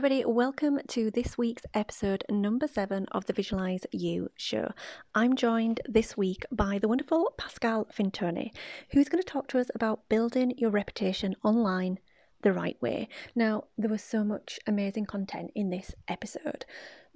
everybody. Welcome to this week's episode number seven of the Visualize You show. I'm joined this week by the wonderful Pascal Fintoni, who's going to talk to us about building your reputation online the right way. Now, there was so much amazing content in this episode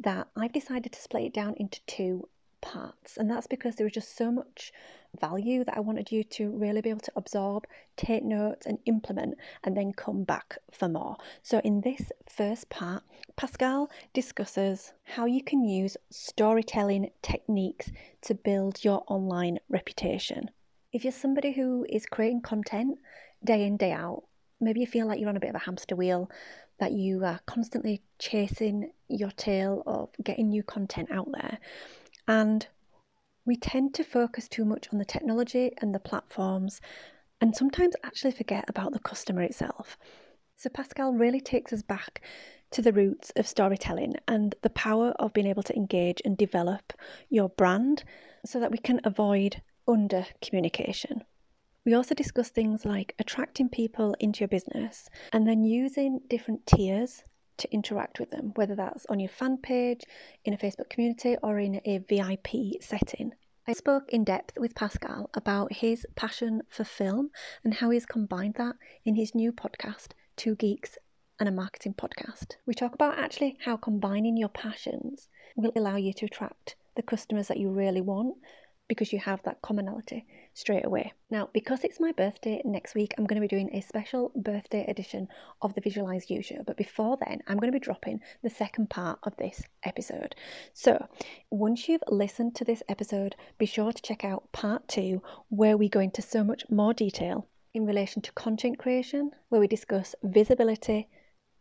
that I've decided to split it down into two parts, and that's because there was just so much value that I wanted you to really be able to absorb, take notes, and implement, and then come back for more. So, in this first part, Pascal discusses how you can use storytelling techniques to build your online reputation. If you're somebody who is creating content day in, day out, maybe you feel like you're on a bit of a hamster wheel, that you are constantly chasing your tail of getting new content out there. And we tend to focus too much on the technology and the platforms and sometimes actually forget about the customer itself. So, Pascal really takes us back to the roots of storytelling and the power of being able to engage and develop your brand so that we can avoid under communication. We also discuss things like attracting people into your business and then using different tiers to interact with them, whether that's on your fan page, in a Facebook community, or in a VIP setting. I spoke in depth with Pascal about his passion for film and how he's combined that in his new podcast, Two Geeks and a Marketing Podcast. We talk about actually how combining your passions will allow you to attract the customers that you really want because you have that commonality straight away. Now, because it's my birthday next week, I'm going to be doing a special birthday edition of the Visualize You show. But before then, I'm going to be dropping the second part of this episode. So, once you've listened to this episode, be sure to check out part two, where we go into so much more detail in relation to content creation, where we discuss visibility,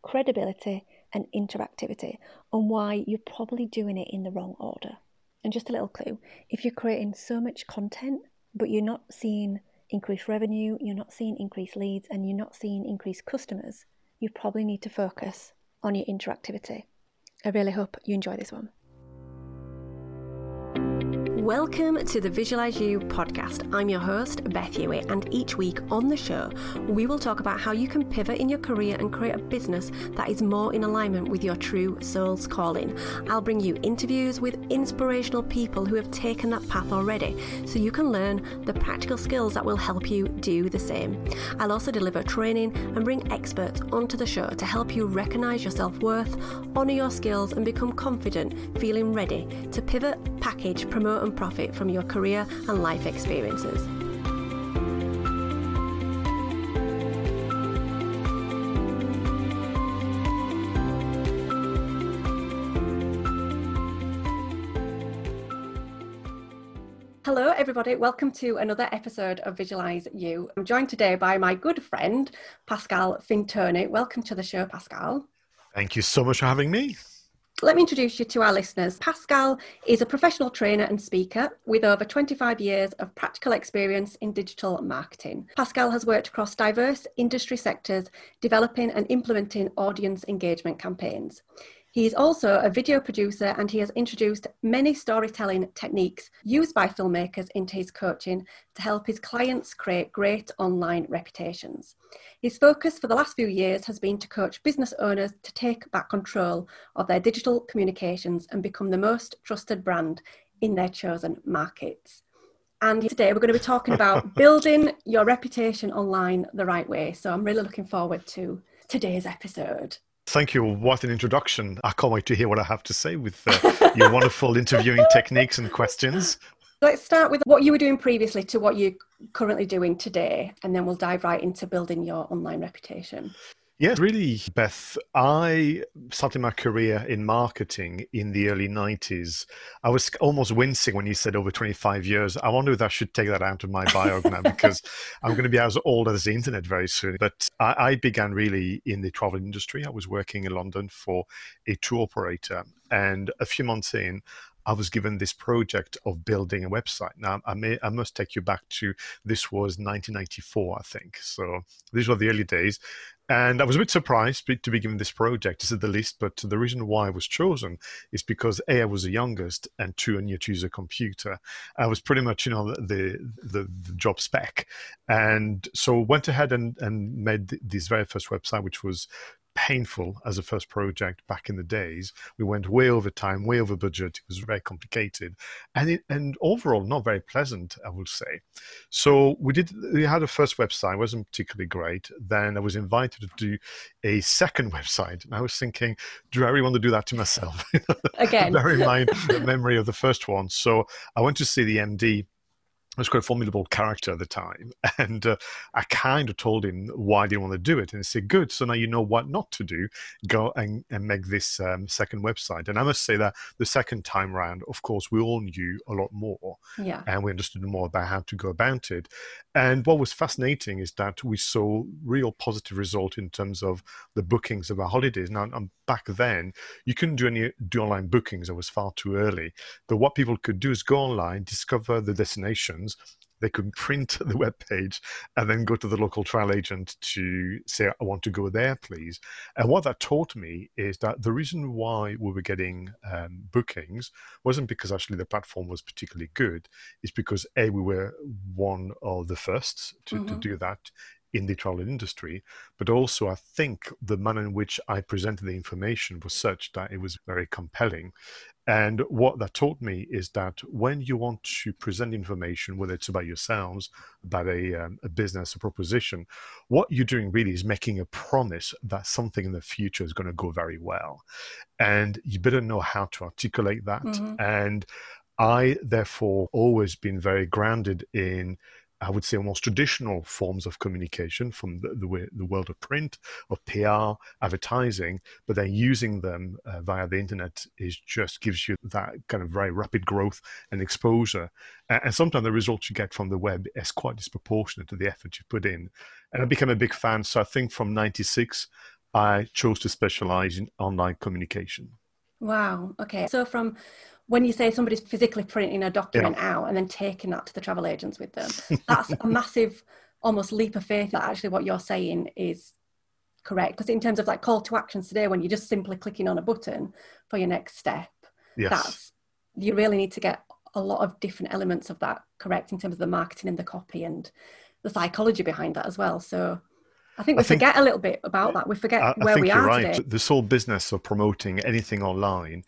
credibility, and interactivity, and why you're probably doing it in the wrong order. And just a little clue if you're creating so much content, but you're not seeing increased revenue, you're not seeing increased leads, and you're not seeing increased customers, you probably need to focus on your interactivity. I really hope you enjoy this one. Welcome to the Visualize You podcast. I'm your host, Beth Hewitt, and each week on the show, we will talk about how you can pivot in your career and create a business that is more in alignment with your true soul's calling. I'll bring you interviews with inspirational people who have taken that path already so you can learn the practical skills that will help you do the same. I'll also deliver training and bring experts onto the show to help you recognize your self worth, honor your skills, and become confident, feeling ready to pivot, package, promote, and profit from your career and life experiences. Hello, everybody. Welcome to another episode of Visualize You. I'm joined today by my good friend, Pascal Fintoni. Welcome to the show, Pascal. Thank you so much for having me. Let me introduce you to our listeners. Pascal is a professional trainer and speaker with over 25 years of practical experience in digital marketing. Pascal has worked across diverse industry sectors, developing and implementing audience engagement campaigns. He is also a video producer and he has introduced many storytelling techniques used by filmmakers into his coaching to help his clients create great online reputations. His focus for the last few years has been to coach business owners to take back control of their digital communications and become the most trusted brand in their chosen markets. And today we're going to be talking about building your reputation online the right way. So I'm really looking forward to today's episode. Thank you. What an introduction. I can't wait to hear what I have to say with uh, your wonderful interviewing techniques and questions. Let's start with what you were doing previously to what you're currently doing today, and then we'll dive right into building your online reputation. Yeah, really, Beth. I started my career in marketing in the early 90s. I was almost wincing when you said over 25 years. I wonder if I should take that out of my bio now because I'm going to be as old as the internet very soon. But I, I began really in the travel industry. I was working in London for a tour operator. And a few months in, I was given this project of building a website. Now, I, may, I must take you back to this was 1994, I think. So these were the early days. And I was a bit surprised to be given this project, to say the least. But the reason why I was chosen is because A, I was the youngest, and two, I knew to use a computer. I was pretty much, you know, the the, the job spec. And so went ahead and, and made this very first website, which was painful as a first project back in the days. We went way over time, way over budget. It was very complicated, and it, and overall not very pleasant, I would say. So we did. We had a first website, it wasn't particularly great. Then I was invited to do a second website, and I was thinking, do I really want to do that to myself? Again, bear in mind the memory of the first one. So I went to see the MD was quite a formidable character at the time. And uh, I kind of told him why I didn't want to do it. And he said, Good. So now you know what not to do. Go and, and make this um, second website. And I must say that the second time round, of course, we all knew a lot more. Yeah. And we understood more about how to go about it. And what was fascinating is that we saw real positive result in terms of the bookings of our holidays. Now, um, back then, you couldn't do any do online bookings. It was far too early. But what people could do is go online, discover the destination they could print the web page and then go to the local travel agent to say, I want to go there, please. And what that taught me is that the reason why we were getting um, bookings wasn't because actually the platform was particularly good, it's because A, we were one of the firsts to, mm-hmm. to do that in the travel industry, but also I think the manner in which I presented the information was such that it was very compelling. And what that taught me is that when you want to present information, whether it's about yourselves, about a, um, a business, a proposition, what you're doing really is making a promise that something in the future is going to go very well. And you better know how to articulate that. Mm-hmm. And I, therefore, always been very grounded in I would say, almost traditional forms of communication from the, the, the world of print, of PR, advertising, but then using them uh, via the internet is just gives you that kind of very rapid growth and exposure. And, and sometimes the results you get from the web is quite disproportionate to the effort you put in. And I became a big fan. So I think from 96, I chose to specialize in online communication. Wow. Okay. So from when you say somebody's physically printing a document yeah. out and then taking that to the travel agents with them, that's a massive, almost leap of faith that actually what you're saying is correct. Because in terms of like call to actions today, when you're just simply clicking on a button for your next step, yes. that's you really need to get a lot of different elements of that correct in terms of the marketing and the copy and the psychology behind that as well. So I think we I think, forget a little bit about that. We forget I, where I we are right. today. This whole business of promoting anything online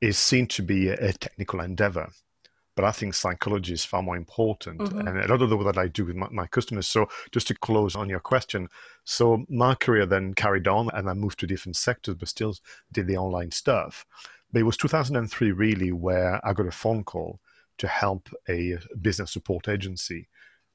is seen to be a, a technical endeavor but I think psychology is far more important. Mm-hmm. And a lot of the work that I do with my, my, customers. So, just to close on your question, so my career then carried on and I moved to different sectors, but still did the online stuff. But it was 2003 really where I got a phone call to help a business support agency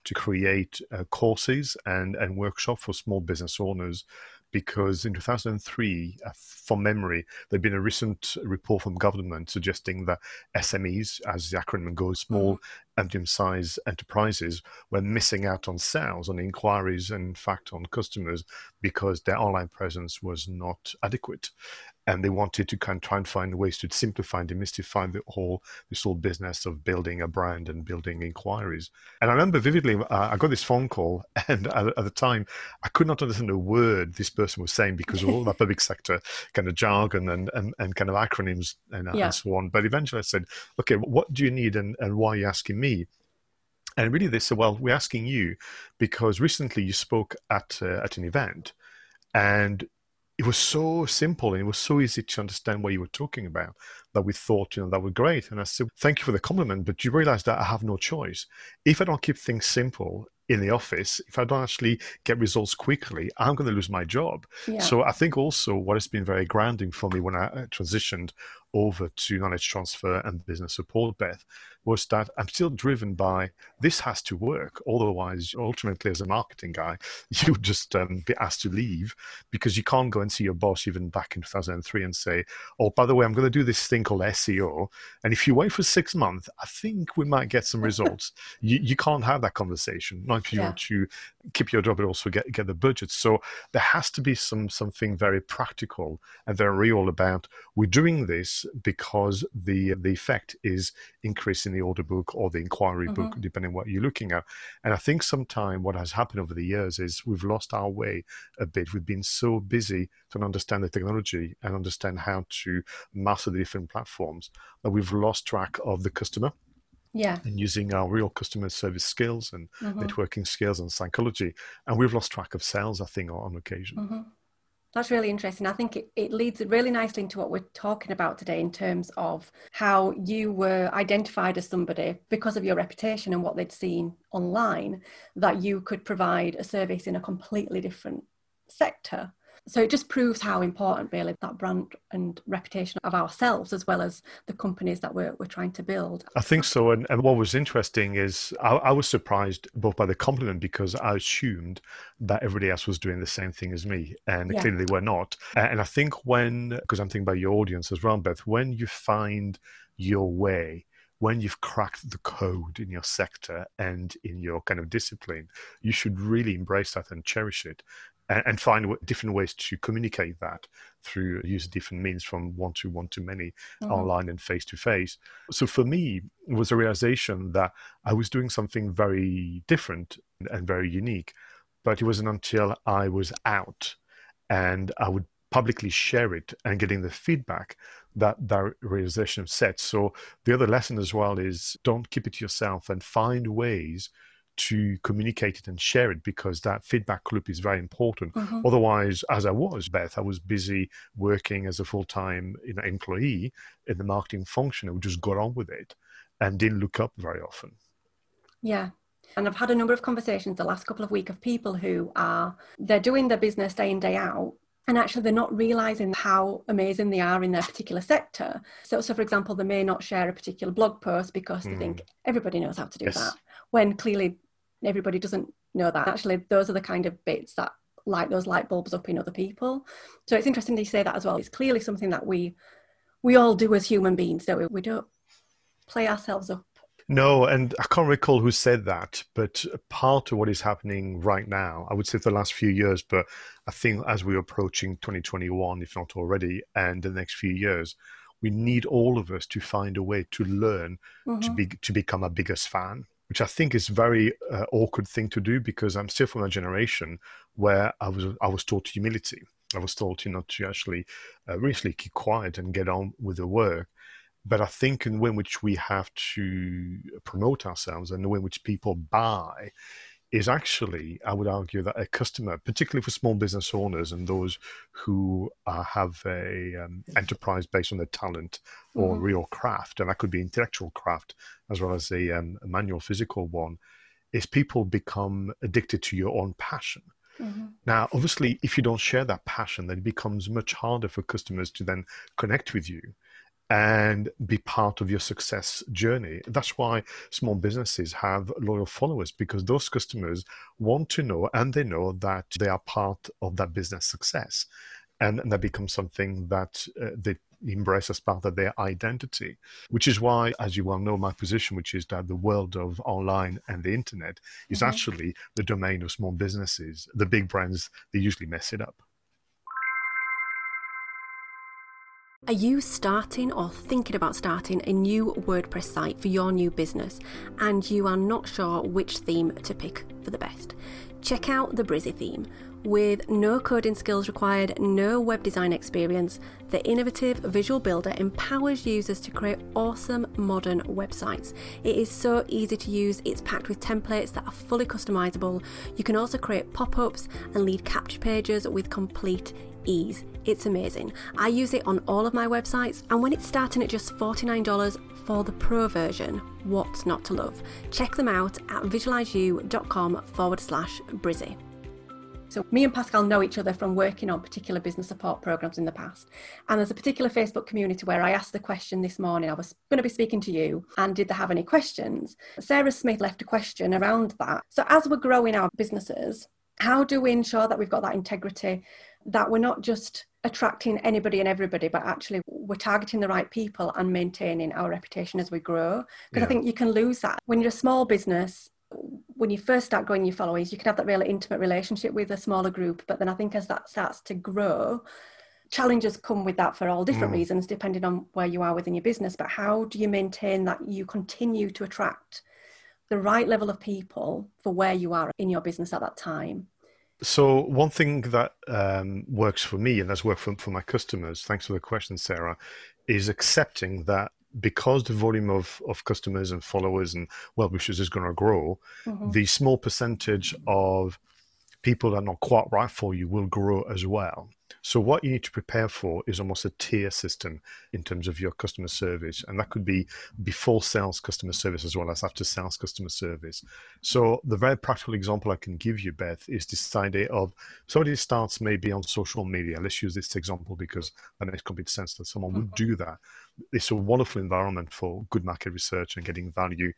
to create uh, courses and, and workshop for small business owners because in 2003, uh, from memory, there'd been a recent report from government suggesting that SMEs, as the acronym goes, small mm-hmm. and medium-sized enterprises, were missing out on sales, on inquiries, and in fact on customers because their online presence was not adequate and they wanted to kind of try and find ways to simplify and demystify the whole this whole business of building a brand and building inquiries. And I remember vividly, uh, I got this phone call, and at, at, the time, I could not understand a word this person was saying because of all that public sector kind of jargon and, and, and kind of acronyms and, yeah. and so on. But eventually, I said, "Okay, what do you need, and, and why are you asking me?" And really, they said, "Well, we're asking you because recently you spoke at uh, at an event." and it was so simple and it was so easy to understand what you were talking about that we thought, you know, that was great. And I said, thank you for the compliment, but you realize that I have no choice. If I don't keep things simple in the office, if I don't actually get results quickly, I'm going to lose my job. Yeah. So I think also what has been very grounding for me when I uh, transitioned over to knowledge transfer and business support, Beth, was that I'm still driven by this has to work. Otherwise, ultimately, as a marketing guy, you just um, be asked to leave because you can't go and see your boss even back in 2003 and say, oh, by the way, I'm going to do this thing called SEO. And if you wait for six months, I think we might get some results. you, you can't have that conversation. Not if you yeah. want to keep your job, but also get, get the budget. So there has to be some something very practical and very real about we're doing this because the the effect is increasing the order book or the inquiry mm-hmm. book, depending on what you're looking at. And I think sometimes what has happened over the years is we've lost our way a bit. We've been so busy to understand the technology and understand how to master the different platforms that we've lost track of the customer yeah and using our real customer service skills and mm-hmm. networking skills and psychology and we've lost track of sales i think on occasion mm-hmm. That's really interesting. I think it, it leads really nicely into what we're talking about today in terms of how you were identified as somebody because of your reputation and what they'd seen online, that you could provide a service in a completely different sector so it just proves how important really that brand and reputation of ourselves as well as the companies that we're, we're trying to build. I think so. And, and what was interesting is I, I, was surprised both by the compliment because I assumed that everybody else was doing the same thing as me. And yeah. clearly they were not. And I think when, because I'm thinking about your audience as well, Beth, when you find your way, when you've cracked the code in your sector and in your kind of discipline, you should really embrace that and cherish it and, find different ways to communicate that through use different means from one to one to many mm-hmm. online and face to face. So for me, it was a realization that I was doing something very different and very unique. But it wasn't until I was out and I would publicly share it and getting the feedback that that realization set. So the other lesson as well is don't keep it to yourself and find ways to communicate it and share it because that feedback loop is very important. Mm-hmm. Otherwise, as I was, Beth, I was busy working as a full time you know, employee in the marketing function. I would just got on with it and didn't look up very often. Yeah. And I've had a number of conversations the last couple of weeks of people who are they're doing their business day in, day out, and actually they're not realizing how amazing they are in their particular sector. So, so for example, they may not share a particular blog post because they mm. think everybody knows how to do yes. that, when clearly everybody doesn't know that. Actually, those are the kind of bits that light those light bulbs up in other people. So it's interesting to say that as well. It's clearly something that we we all do as human beings, don't we? We don't play ourselves up. No, and I can't recall who said that, but part of what is happening right now, I would say for the last few years, but I think as we're approaching 2021, if not already, and the next few years, we need all of us to find a way to learn mm-hmm. to be to become a biggest fan which I think is very uh, awkward thing to do because I'm still from a generation where I was I was taught humility. I was taught, you know, to actually uh, really keep quiet and get on with the work. But I think in the way in which we have to promote ourselves and the way in which people buy is actually, I would argue, that a customer, particularly for small business owners and those who uh, have a um, enterprise based on their talent or mm-hmm. real craft, and that could be intellectual craft as well as a, um, a manual physical one, is people become addicted to your own passion. Mm-hmm. Now, obviously, if you don't share that passion, then it becomes much harder for customers to then connect with you and be part of your success journey. That's why small businesses have loyal followers because those customers want to know and they know that they are part of that business success. And, that becomes something that uh, they embrace as part of their identity, which is why, as you well know, my position, which is that the world of online and the internet is mm-hmm. actually the domain of small businesses. The big brands, they usually mess it up. Are you starting or thinking about starting a new WordPress site for your new business and you are not sure which theme to pick for the best? Check out the Brizy theme. With no coding skills required, no web design experience, the innovative visual builder empowers users to create awesome modern websites. It is so easy to use, it's packed with templates that are fully customizable. You can also create pop ups and lead capture pages with complete ease. It's amazing. I use it on all of my websites, and when it's starting at just $49 for the pro version, what's not to love? Check them out at visualizeyou.com forward slash brizy. So me and Pascal know each other from working on particular business support programs in the past. And there's a particular Facebook community where I asked the question this morning. I was going to be speaking to you and did they have any questions? Sarah Smith left a question around that. So as we're growing our businesses, how do we ensure that we've got that integrity that we're not just attracting anybody and everybody, but actually we're targeting the right people and maintaining our reputation as we grow. Because yeah. I think you can lose that when you're a small business. When you first start growing your followers, you can have that really intimate relationship with a smaller group. But then I think as that starts to grow, challenges come with that for all different mm. reasons, depending on where you are within your business. But how do you maintain that you continue to attract the right level of people for where you are in your business at that time? So one thing that um, works for me and has worked for, for my customers, thanks for the question, Sarah, is accepting that because the volume of, of customers and followers and well wishers is going to grow, mm-hmm. the small percentage of people that are not quite right for you will grow as well. So what you need to prepare for is almost a tier system in terms of your customer service, and that could be before sales customer service as well as after sales customer service. So the very practical example I can give you, Beth, is this idea of somebody starts maybe on social media. Let's use this example because that makes complete sense that someone mm-hmm. would do that. It's a wonderful environment for good market research and getting value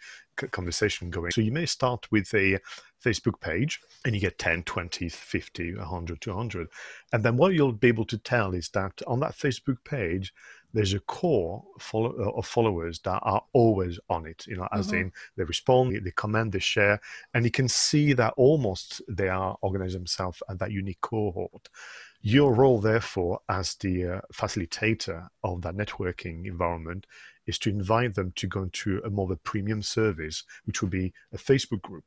conversation going. So you may start with a Facebook page and you get 10, 20, 50, 100, 200. And then what you'll be able to tell is that on that Facebook page, there's a core follow, uh, of followers that are always on it, you know, as mm-hmm. in they respond, they comment, they share, and you can see that almost they are organizing themselves at that unique cohort. Your role, therefore, as the uh, facilitator of that networking environment is to invite them to go into a more of a premium service, which would be a Facebook group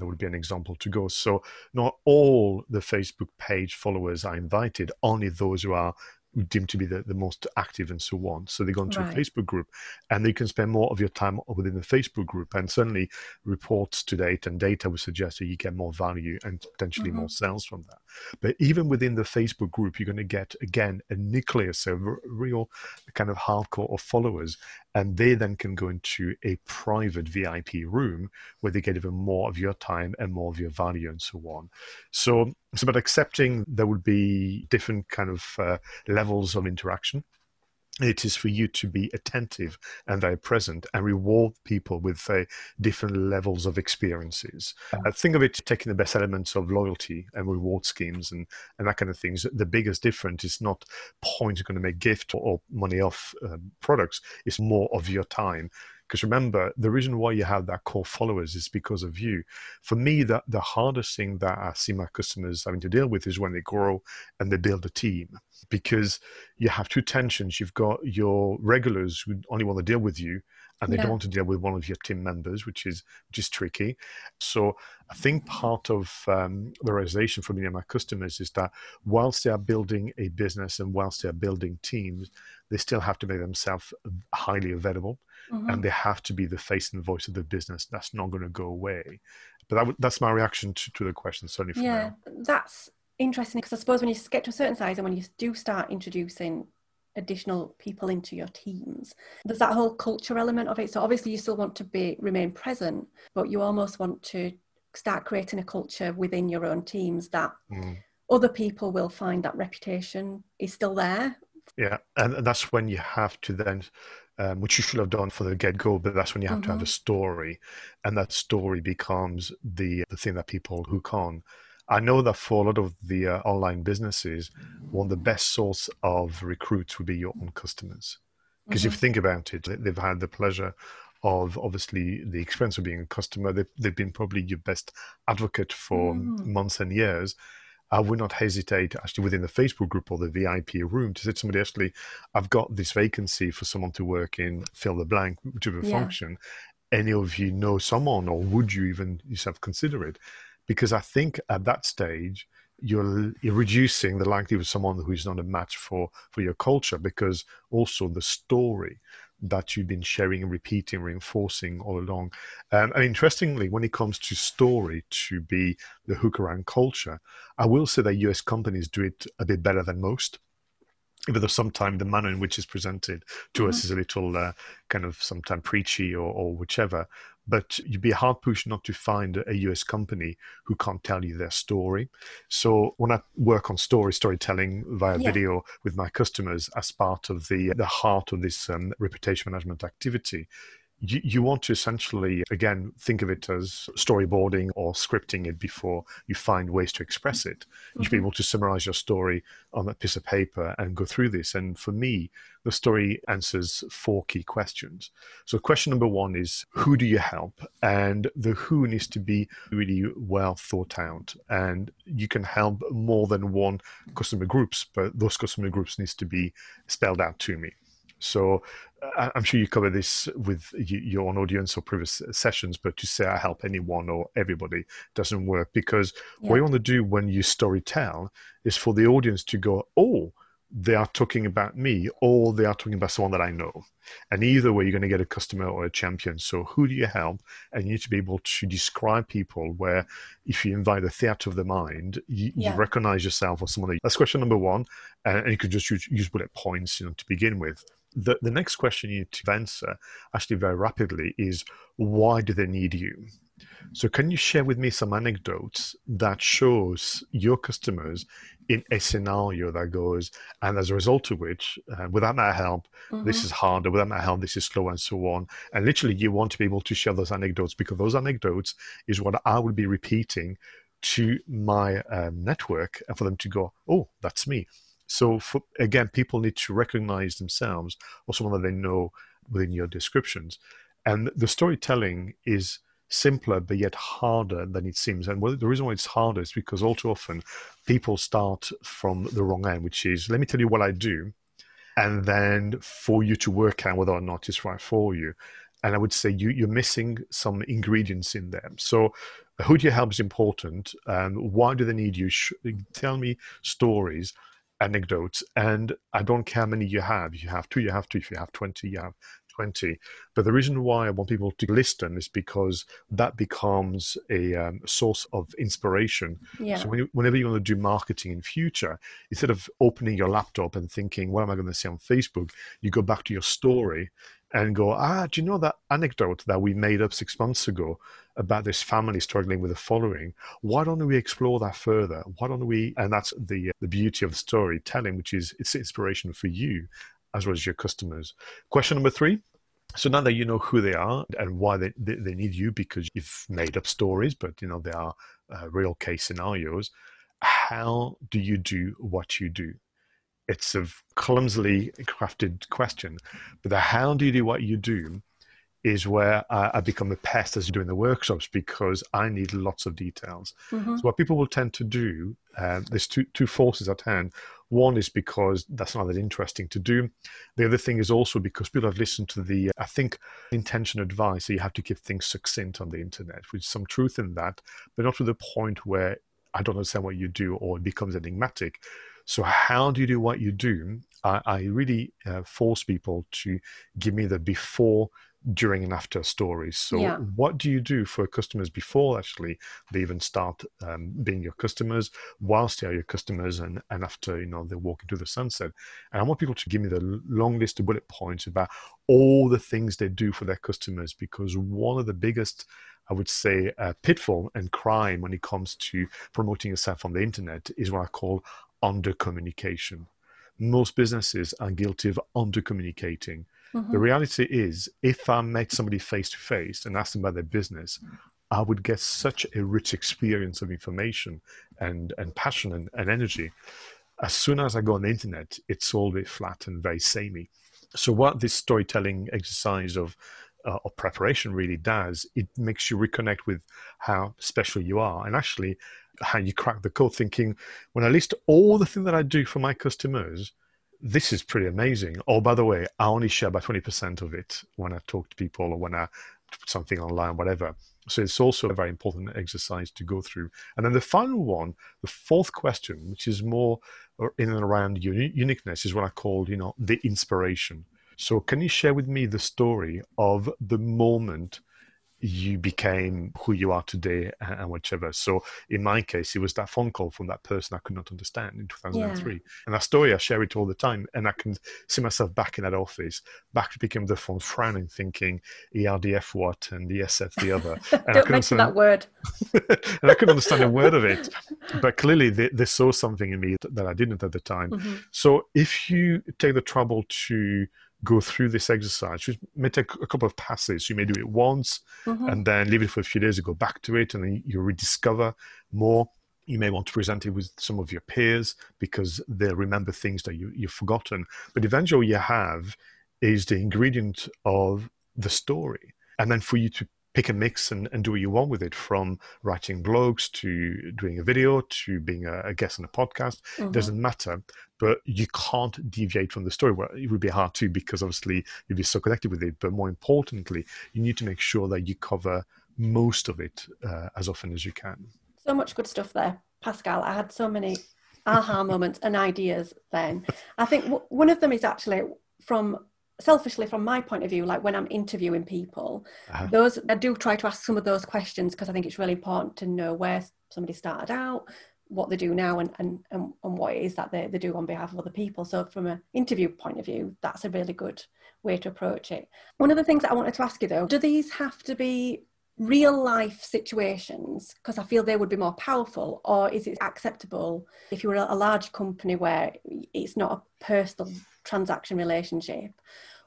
that would be an example to go. So not all the Facebook page followers are invited, only those who are deemed to be the, the most active and so on. So they go into right. a Facebook group and they can spend more of your time within the Facebook group. And certainly reports to date and data would suggest that you get more value and potentially mm-hmm. more sales from that. But even within the Facebook group, you're going to get, again, a nucleus, a real kind of hardcore of followers. And they then can go into a private VIP room where they get even more of your time and more of your value and so on. So it's about accepting there will be different kind of uh, levels of interaction it is for you to be attentive and very present and reward people with uh, different levels of experiences. Uh, think of it taking the best elements of loyalty and reward schemes and, and that kind of things. The biggest difference is not points are going to make gift or, or money off uh, products, it's more of your time because remember, the reason why you have that core followers is because of you. For me, the, the hardest thing that I see my customers having to deal with is when they grow and they build a team. Because you have two tensions. You've got your regulars who only want to deal with you, and they yeah. don't want to deal with one of your team members, which is which is tricky. So I think part of um, the realization for me and my customers is that whilst they are building a business and whilst they are building teams, they still have to make themselves highly available mm-hmm. and they have to be the face and voice of the business. That's not going to go away. But that, that's my reaction to, to the question, certainly for yeah, now. That's interesting because I suppose when you get to a certain size and when you do start introducing additional people into your teams there's that whole culture element of it so obviously you still want to be remain present but you almost want to start creating a culture within your own teams that mm. other people will find that reputation is still there yeah and that's when you have to then um, which you should have done for the get go, but that's when you have mm-hmm. to have a mm-hmm. story, and that story becomes the the thing that people hook on. I know that for a lot of the uh, online businesses, one of the best source of recruits would be your own customers, because mm-hmm. if you think about it, they've had the pleasure of obviously the experience of being a customer. They've, they've been probably your best advocate for mm. months and years, I would not hesitate actually within the Facebook group or the VIP room to say to somebody, actually, I've got this vacancy for someone to work in fill the blank, whichever yeah. function. Any of you know someone, or would you even yourself consider it? Because I think at that stage, you're, you're reducing the likelihood of someone who's not a match for for your culture because also the story that you've been sharing and repeating, reinforcing all along. Um, and interestingly, when it comes to story to be the hook around culture, I will say that US companies do it a bit better than most. Even though sometimes the manner in which it's presented to mm-hmm. us is a little uh, kind of sometimes preachy or, or whichever, but you'd be hard pushed not to find a US company who can't tell you their story. So when I work on story storytelling via yeah. video with my customers as part of the the heart of this um, reputation management activity, you, you want to essentially, again, think of it as storyboarding or scripting it before you find ways to express it. You should be mm-hmm. able to summarize your story on that piece of paper and go through this. And for me, the story answers four key questions. So, question number one is who do you help? And the who needs to be really well thought out. And you can help more than one customer groups, but those customer groups needs to be spelled out to me. So I'm sure you cover this with your own audience or previous sessions, but to say I help anyone or everybody doesn't work because yeah. what you want to do when you story tell is for the audience to go, oh, they are talking about me or they are talking about someone that I know. And either way, you're going to get a customer or a champion. So, who do you help? And you need to be able to describe people where, if you invite a theater of the mind, you, yeah. you recognize yourself or someone. That's question number one. And, you could just use, use bullet points you know, to begin with. The, the next question you need to answer, actually, very rapidly, is why do they need you? So can you share with me some anecdotes that shows your customers in a scenario that goes, and as a result of which, uh, without my help, mm-hmm. this is harder, without my help, this is slow, and so on. And literally, you want to be able to share those anecdotes because those anecdotes is what I will be repeating to my um, network and for them to go, oh, that's me. So for, again, people need to recognize themselves or someone that they know within your descriptions. And the storytelling is simpler but yet harder than it seems. And well, the reason why it's harder is because all too often people start from the wrong end, which is let me tell you what I do, and then for you to work out whether or not it's right for you. And I would say you, you're missing some ingredients in there. So, who do you help is important. And why do they need you? Tell me stories anecdotes and i don't care how many you have you have two you have two if you have 20 you have 20. But the reason why I want people to listen is because that becomes a um, source of inspiration. Yeah. So when you, whenever you want to do marketing in future, instead of opening your laptop and thinking, what am I going to say on Facebook? You go back to your story and go, ah, do you know that anecdote that we made up six months ago about this family struggling with the following? Why don't we explore that further? Why don't we? And that's the the beauty of storytelling, which is it's inspiration for you as well as your customers. Question number three. So now that you know who they are and why they, they, they need you because you've made up stories, but you know they are uh, real case scenarios. How do you do what you do? It's a clumsily crafted question, but the how do you do what you do is where I, I become a pest as doing the workshops because I need lots of details. Mm-hmm. So what people will tend to do, uh, there's two two forces at hand. One is because that's not that interesting to do. The other thing is also because people have listened to the, I think, intention advice. So you have to keep things succinct on the internet, with some truth in that, but not to the point where I don't understand what you do or it becomes enigmatic. So how do you do what you do? I, I really uh, force people to give me the before during and after stories. So, yeah. what do you do for customers before actually they even start um, being your customers, whilst they are your customers, and, and after you know they walk into the sunset? And I want people to give me the long list of bullet points about all the things they do for their customers, because one of the biggest I would say, uh, pitfall and crime when it comes to promoting yourself on the internet is what I call under communication. Most businesses are guilty of under communicating. Mm-hmm. The reality is, if I met somebody face to face and asked them about their business, I would get such a rich experience of information and, and passion and, and energy. As soon as I go on the internet, it's all very flat and very samey. So, what this storytelling exercise of uh, of preparation really does, it makes you reconnect with how special you are and actually how you crack the code thinking, when I list all the things that I do for my customers, this is pretty amazing. Oh, by the way, I only share about 20% of it when I talk to people or when I put something online, whatever. So it's also a very important exercise to go through. And then the final one, the fourth question, which is more uh, in and around uniqueness, is what I call, you know, the inspiration. So can you share with me the story of the moment you became who you are today and whichever. So in my case, it was that phone call from that person I could not understand in 2003. Yeah. And that story, I share it all the time. And I can see myself back in that office, back picking up the phone, frowning, thinking ERDF what and ESF the other. And Don't mention that word. and I couldn't understand a word of it. But clearly they, they saw something in me that I didn't at the time. Mm-hmm. So if you take the trouble to go through this exercise. You may take a couple of passes. You may do it once mm-hmm. and then leave it for a few days and go back to it, and then you rediscover more. You may want to present it with some of your peers because they'll remember things that you, you've forgotten. But eventually, you have is the ingredient of the story. And then for you to pick and mix and, and do what you want with it from writing blogs to doing a video to being a, a guest on a podcast mm-hmm. doesn't matter but you can't deviate from the story well it would be hard to because obviously you'd be so connected with it but more importantly you need to make sure that you cover most of it uh, as often as you can so much good stuff there pascal i had so many aha moments and ideas then. I think w- one of them is actually from selfishly from my point of view like when i'm interviewing people uh-huh. those i do try to ask some of those questions because i think it's really important to know where somebody started out what they do now and, and, and, and what it is that they, they do on behalf of other people. So from an interview point of view, that's a really good way to approach it. One of the things that I wanted to ask you though, do these have to be real life situations because I feel they would be more powerful, or is it acceptable if you were a large company where it's not a personal transaction relationship,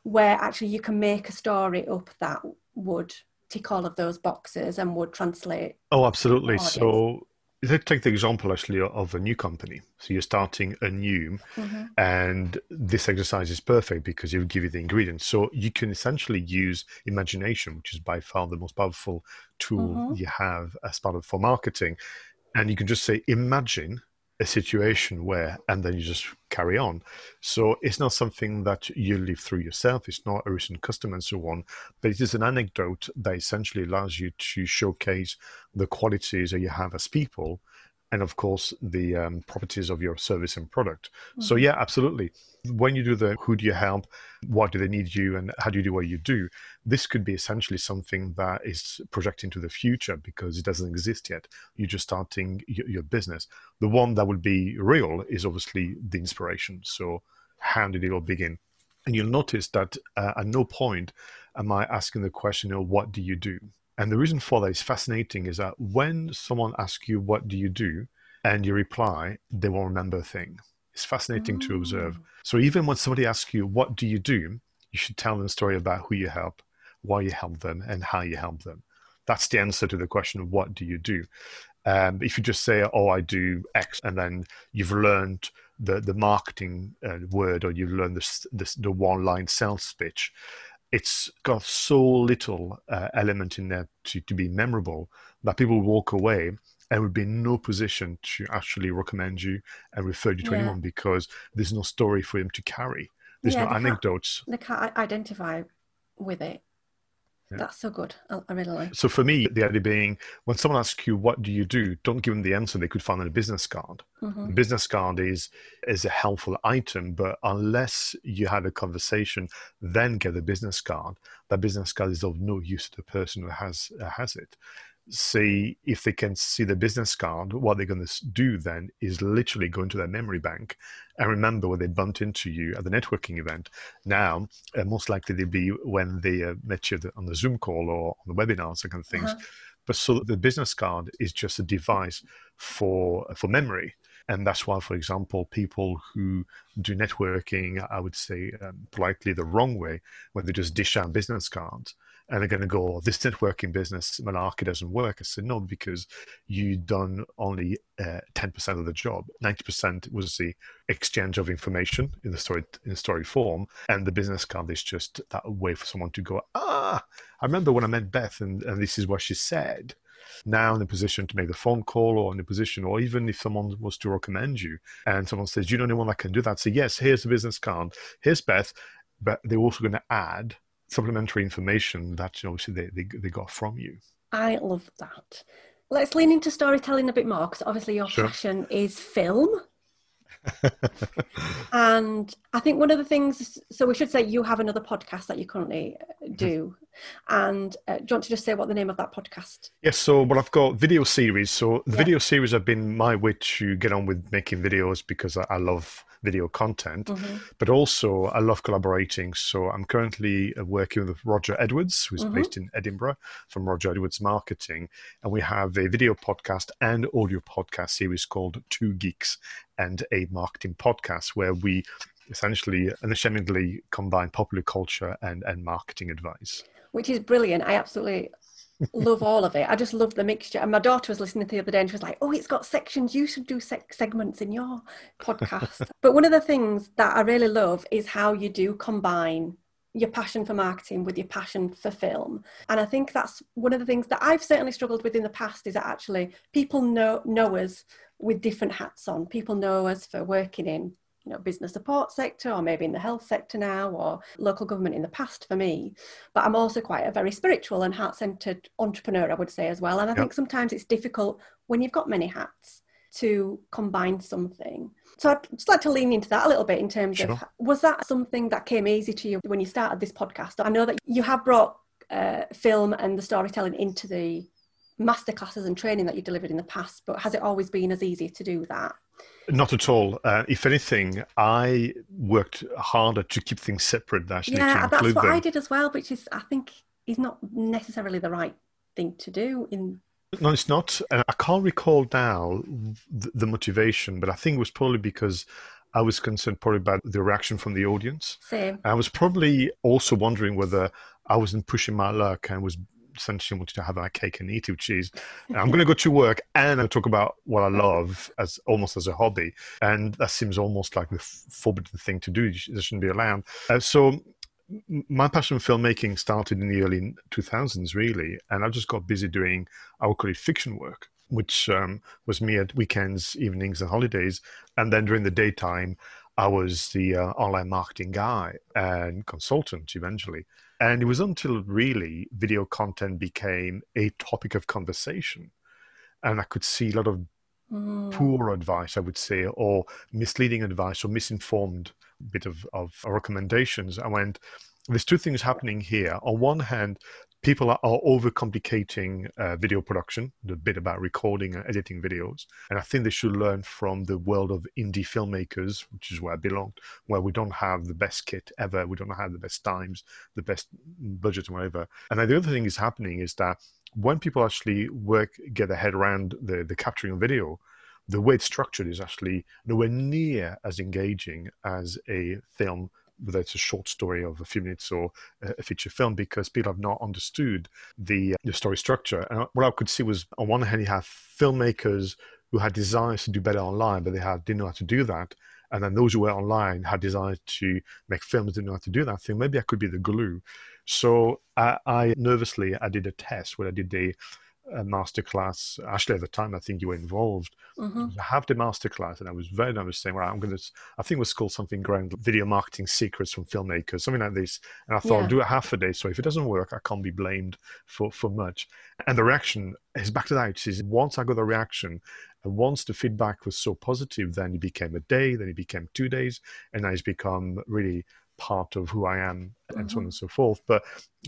where actually you can make a story up that would tick all of those boxes and would translate? Oh, absolutely. So let's take the example actually of a new company. So you're starting anew, mm-hmm. and this exercise is perfect because it will give you the ingredients. So you can essentially use imagination, which is by far the most powerful tool mm-hmm. you have as part of for marketing, and you can just say, imagine a situation where, and then you just carry on. So it's not something that you live through yourself. It's not a recent custom and so on, but it is an anecdote that essentially allows you to showcase the qualities that you have as people and of course the um, properties of your service and product. Mm-hmm. So yeah, absolutely. When you do the who do you help, what do they need you, and how do you do what you do, this could be essentially something that is projecting to the future because it doesn't exist yet. You're just starting your, your business. The one that will be real is obviously the inspiration. So how did it all begin? And you'll notice that uh, at no point am I asking the question, oh, what do you do? And the reason for that is fascinating is that when someone asks you, What do you do? and you reply, they won't remember a thing. It's fascinating to observe. Mm. So even when somebody asks you, What do you do? you should tell them a story about who you help, why you help them, and how you help them. That's the answer to the question, What do you do? Um, if you just say, "Oh, I do X," and then you've learned the the marketing uh, word, or you've learned the the, the one line sales pitch, it's got so little uh, element in there to, to be memorable that people walk away and would be in no position to actually recommend you and refer you to yeah. anyone because there's no story for them to carry. There's yeah, no anecdotes. Can't, they can't identify with it. Yeah. That's so good. I, I, really like. So for me, the idea being, when someone asks you what do you do, don't give them the answer they could find on a business card. Mm-hmm. Business card is is a helpful item, but unless you have a conversation, then get a business card. That business card is of no use to the person who has uh, has it see if they can see the business card, what they're going to do then is literally go into their memory bank and remember when they bumped into you at the networking event. Now, uh, most likely they'll be when they uh, met you on the Zoom call or on the webinars, that kind of things. Uh-huh. But so the business card is just a device for for memory. And that's why, for example, people who do networking, I would say um, politely the wrong way, when they just dish out business cards, and they're going to go, oh, this networking business malarkey doesn't work. I said, no, because you done only uh, 10% of the job. 90% was the exchange of information in the story in the story form, and the business card is just that way for someone to go, ah, I remember when I met Beth, and, and this is what she said. Now in a position to make the phone call, or in a position, or even if someone was to recommend you, and someone says, "Do you know anyone that can do that?" Say, "Yes, here's the business card. Here's Beth." But they're also going to add supplementary information that you obviously they, they, they got from you. I love that. Let's lean into storytelling a bit more because obviously your sure. passion is film. and I think one of the things, so we should say you have another podcast that you currently uh, mm-hmm. do. And uh, do you want to just say what the name of that podcast? Yes, so well, I've got video series. So the yeah. video series have been my way to get on with making videos because I, I love video content, mm-hmm. but also I love collaborating. So I'm currently uh, working with Roger Edwards, who's mm-hmm. based in Edinburgh from Roger Edwards Marketing. And we have a video podcast and audio podcast series called Two Geeks and a Marketing Podcast, where we essentially unashamedly combine popular culture and, and marketing advice. Which is brilliant. I absolutely love all of it. I just love the mixture. And my daughter was listening to the other day and she was like, oh, it's got sections. You should do se- segments in your podcast. but one of the things that I really love is how you do combine your passion for marketing with your passion for film. And I think that's one of the things that I've certainly struggled with in the past is that actually people know, know us with different hats on. People know us for working in you know business support sector or maybe in the health sector now or local government in the past for me but i'm also quite a very spiritual and heart-centered entrepreneur i would say as well and i yep. think sometimes it's difficult when you've got many hats to combine something. So I'd just like to lean into that a little bit in terms sure. of was that something that came easy to you when you started this podcast? I know that you have brought uh, film and the storytelling into the masterclasses and training that you delivered in the past, but has it always been as easy to do that? Not at all. Uh, if anything, I worked harder to keep things separate. Actually, yeah, that's what them. I did as well, which is I think is not necessarily the right thing to do in no, it's not. I can't recall now the motivation, but I think it was probably because I was concerned probably about the reaction from the audience. Same. I was probably also wondering whether I wasn't pushing my luck and was essentially wanted to have my cake and eat it, which is I'm going to go to work and I talk about what I love as almost as a hobby, and that seems almost like the forbidden thing to do. This shouldn't be allowed. Uh, so my passion for filmmaking started in the early 2000s, really, and I just got busy doing, I would call it fiction work, which um, was me at weekends, evenings, and holidays. And then during the daytime, I was the uh, online marketing guy and consultant eventually. And it was until really video content became a topic of conversation. And I could see a lot of mm. poor advice, I would say, or misleading advice or misinformed bit of, of recommendations. I went, there's two things happening here. On one hand, people are, are overcomplicating uh, video production, the bit about recording and editing videos. And I think they should learn from the world of indie filmmakers, which is where I belong, where we don't have the best kit ever, we don't have the best times, the best budget, or whatever. And the other thing is happening is that when people actually work, get their head around the, the capturing of video, the way it's structured is actually nowhere near as engaging as a film whether it's a short story of a few minutes or a feature film, because people have not understood the, uh, the story structure. And what I could see was, on one hand, you have filmmakers who had desires to do better online, but they had, didn't know how to do that. And then those who were online had desires to make films, didn't know how to do that. thing. maybe I could be the glue. So I, I nervously, I did a test where I did the a masterclass. Actually, at the time, I think you were involved. Mm-hmm. I have the masterclass, and I was very nervous saying, "Well, I'm going to." I think it was called something grand, video marketing secrets from filmmakers, something like this. And I thought, yeah. I'll do it half a day. So if it doesn't work, I can't be blamed for for much. And the reaction is back to that. Is once I got the reaction, and once the feedback was so positive, then it became a day, then it became two days, and now it's become really part of who I am, and mm-hmm. so on mm-hmm. and so forth. But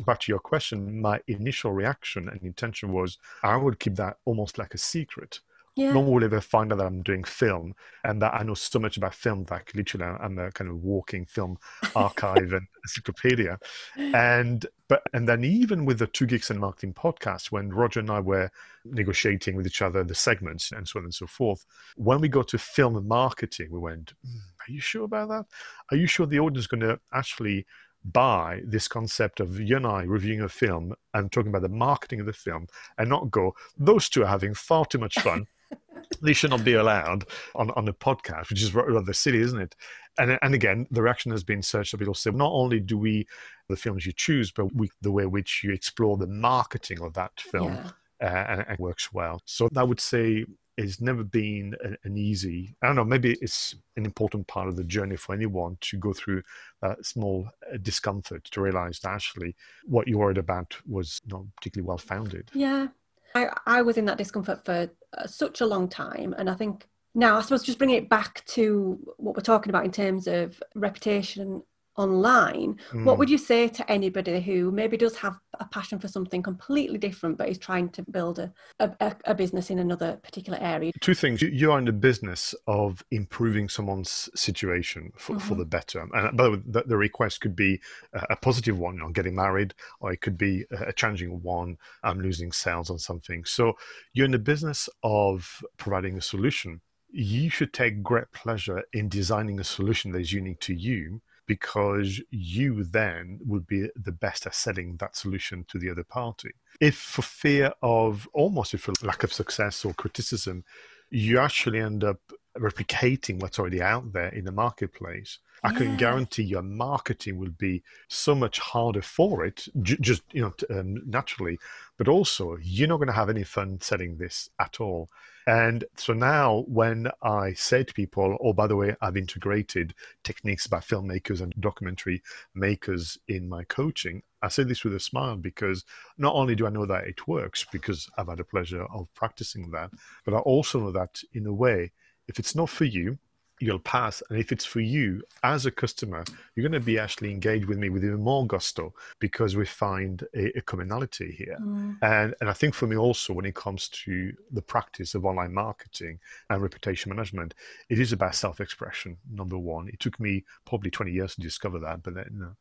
back to your question, my initial reaction and intention was I would keep that almost like a secret. Yeah. No one will ever find out that I'm doing film and that I know so much about film that literally I'm a kind of walking film archive and encyclopedia. And but and then even with the Two Geeks and Marketing podcast, when Roger and I were negotiating with each other the segments and so on and so forth, when we got to film and marketing, we went, mm, "Are you sure about that? Are you sure the audience is going to actually?" buy this concept of you and I reviewing a film and talking about the marketing of the film and not go, those two are having far too much fun. they should not be allowed on, on a podcast, which is rather silly, isn't it? And, and again, the reaction has been such that people say, not only do we, the films you choose, but we, the way in which you explore the marketing of that film yeah. uh, and, and works well. So I would say it's never been an easy i don't know maybe it's an important part of the journey for anyone to go through that small uh, discomfort to realize that actually what you worried about was not particularly well founded yeah I, I was in that discomfort for uh, such a long time. And I think now, I suppose, just bringing it back to what we're talking about in terms of reputation online, mm. what would you say to anybody who maybe does have a passion for something completely different but is trying to build a, a, a business in another particular area? Two things. You are in the business of improving someone's situation for, mm-hmm. for the better. And by the way, the, the request could be a positive one, you know, getting married, or it could be a challenging one, I'm losing sales on something. So you're in the business of providing a solution. You should take great pleasure in designing a solution that is unique to you because you then would be the best at selling that solution to the other party. If for fear of almost if for lack of success or criticism, you actually end up replicating what's already out there in the marketplace, I can Yeah. guarantee your marketing will be so much harder for it, j- just you know, t- um, naturally. But also, you're not going to have any fun selling this at all. And so now, when I say to people, "Oh, by the way, I've integrated techniques by filmmakers and documentary makers in my coaching," I say this with a smile because not only do I know that it works because I've had the pleasure of practicing that, but I also know that in a way, if it's not for you, you'll pass. And if it's for you as a customer, you're going to be actually engaged with me with even more gusto because we find a, a commonality here. Mm. And, and I think for me also, when it comes to the practice of online marketing and reputation management, it is about self-expression. Number one, it took me probably 20 years to discover that, but then uh,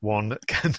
one can,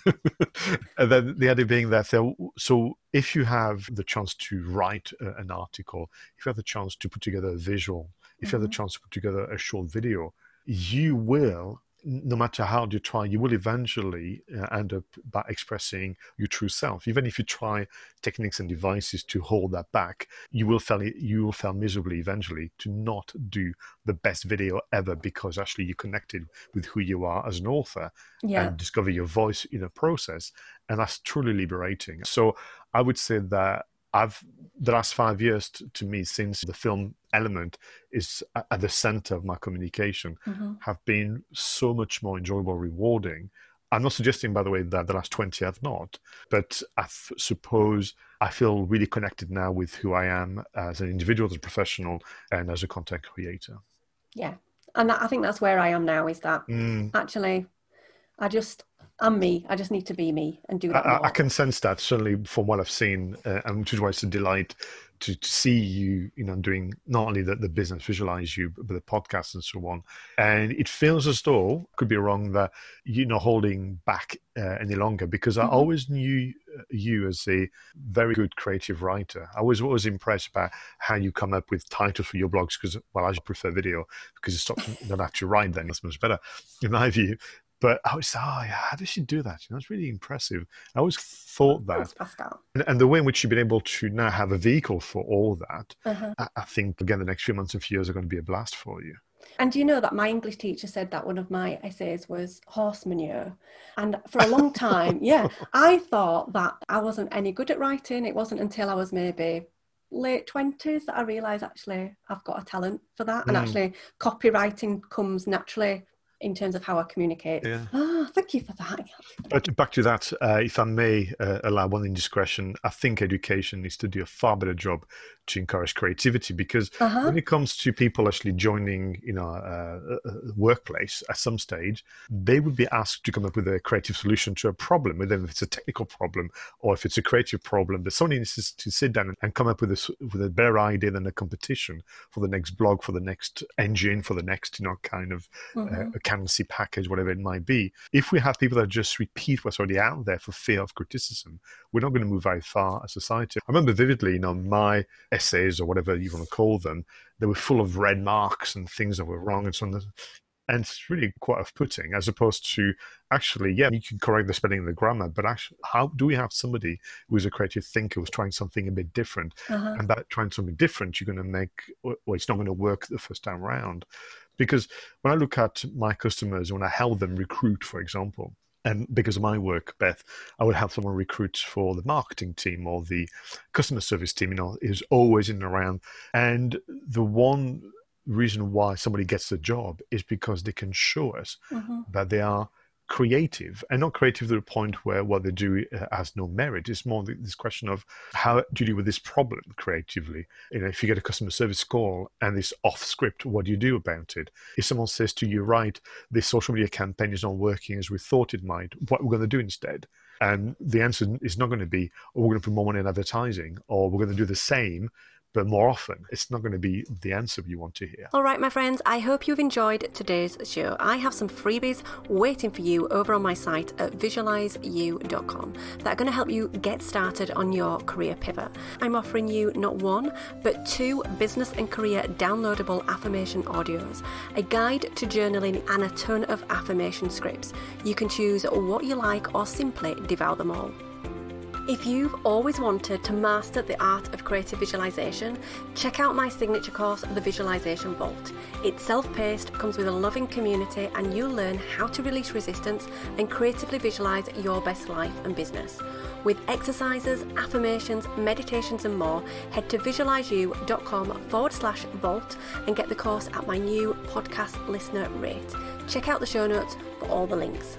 and then the other being that there, so if you have the chance to write uh, an article, if you have the chance to put together a visual, if you have the chance to put together a short video, you will no matter how you try, you will eventually uh, end up by expressing your true self. Even if you try techniques and devices to hold that back, you will fail. You will fail miserably eventually to not do the best video ever because actually you connected with who you are as an author Yeah. and discover your voice in a process, and that's truly liberating. So I would say that I've the last five years t- to me since the film element is at the center of my communication Mhm. have been so much more enjoyable, rewarding. I'm not suggesting, by the way, that the last 20 have not, but I f- suppose I feel really connected now with who I am as an individual, as a professional, and as a content creator. Yeah. And that, I think that's where I am now is that Mm. actually I just I'm me. I just need to be me and do that I, I- can sense that certainly from what I've seen, uh, and which is why it's a delight to, to see you, you know, doing not only the, the business visualize you, but the podcast and so on. And it feels as though, could be wrong, that you're not holding back uh, any longer because I Mhm. always knew uh, you as a very good creative writer. I was always impressed by how you come up with titles for your blogs because, well, I should prefer video because it's not, you don't have to write then, it's much better in my view. But I was, oh, yeah, how does she do that? You know, it's really impressive. I always thought that. And, and the way in which you've been able to now have a vehicle for all that, Uh-huh. I, I think, again, the next few months and few years are going to be a blast for you. And do you know that my English teacher said that one of my essays was horse manure? And for a long time, yeah, I thought that I wasn't any good at writing. It wasn't until I was maybe late 20s that I realised actually I've got a talent for that. And Mm. actually, copywriting comes naturally in terms of how I communicate. Yeah. Ah, thank you for that. But back to that, uh, if I may uh, allow one indiscretion, I think education needs to do a far better job to encourage creativity because Uh-huh. when it comes to people actually joining, you know, uh, a, a workplace at some stage, they would be asked to come up with a creative solution to a problem, whether if it's a technical problem or if it's a creative problem. That somebody needs to sit down and come up with a with a better idea than a competition for the next blog, for the next engine, for the next, you know, kind of uh, Mhm. accountancy package, whatever it might be. If we have people that just repeat what's already out there for fear of criticism, we're not going to move very far as a society. I remember vividly, you know, my essays or whatever you want to call them, they were full of red marks and things that were wrong and so on. And it's really quite off-putting, as opposed to actually, yeah, you can correct the spelling and the grammar, but actually, how do we have somebody who's a creative thinker who's trying something a bit different? Uh-huh. and by trying something different, you're going to make, well, it's not going to work the first time round. Because when I look at my customers, when I help them recruit, for example, and because of my work, Beth, I would have someone recruit for the marketing team or the customer service team, you know, is always in and around. And the one reason why somebody gets the job is because they can show us Mhm. that they are creative and not creative to the point where what they do uh, has no merit. It's more this question of how do you deal with this problem creatively? You know, if you get a customer service call and it's off script, what do you do about it? If someone says to you, right, this social media campaign is not working as we thought it might, what we're we going to do instead? And the answer is not going to be, oh, we're going to put more money in advertising or we're going to do the same, but more often. It's not going to be the answer you want to hear. All right, my friends, I hope you've enjoyed today's show. I have some freebies waiting for you over on my site at visualizeyou.com that are going to help you get started on your career pivot. I'm offering you not one, but two business and career downloadable affirmation audios, a guide to journaling, and a ton of affirmation scripts. You can choose what you like or simply devour them all. If you've always wanted to master the art of creative visualization, check out my signature course, The Visualization Vault. It's self paced, comes with a loving community, and you'll learn how to release resistance and creatively visualize your best life and business. With exercises, affirmations, meditations, and more, head to visualizeyou.com forward slash vault and get the course at my new podcast listener rate. Check out the show notes for all the links.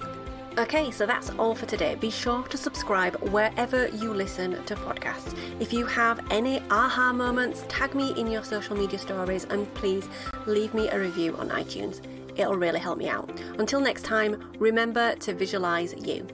Okay, so that's all for today. Be sure to subscribe wherever you listen to podcasts. If you have any aha moments, tag me in your social media stories and please leave me a review on iTunes. It'll really help me out. Until next time, remember to visualize you.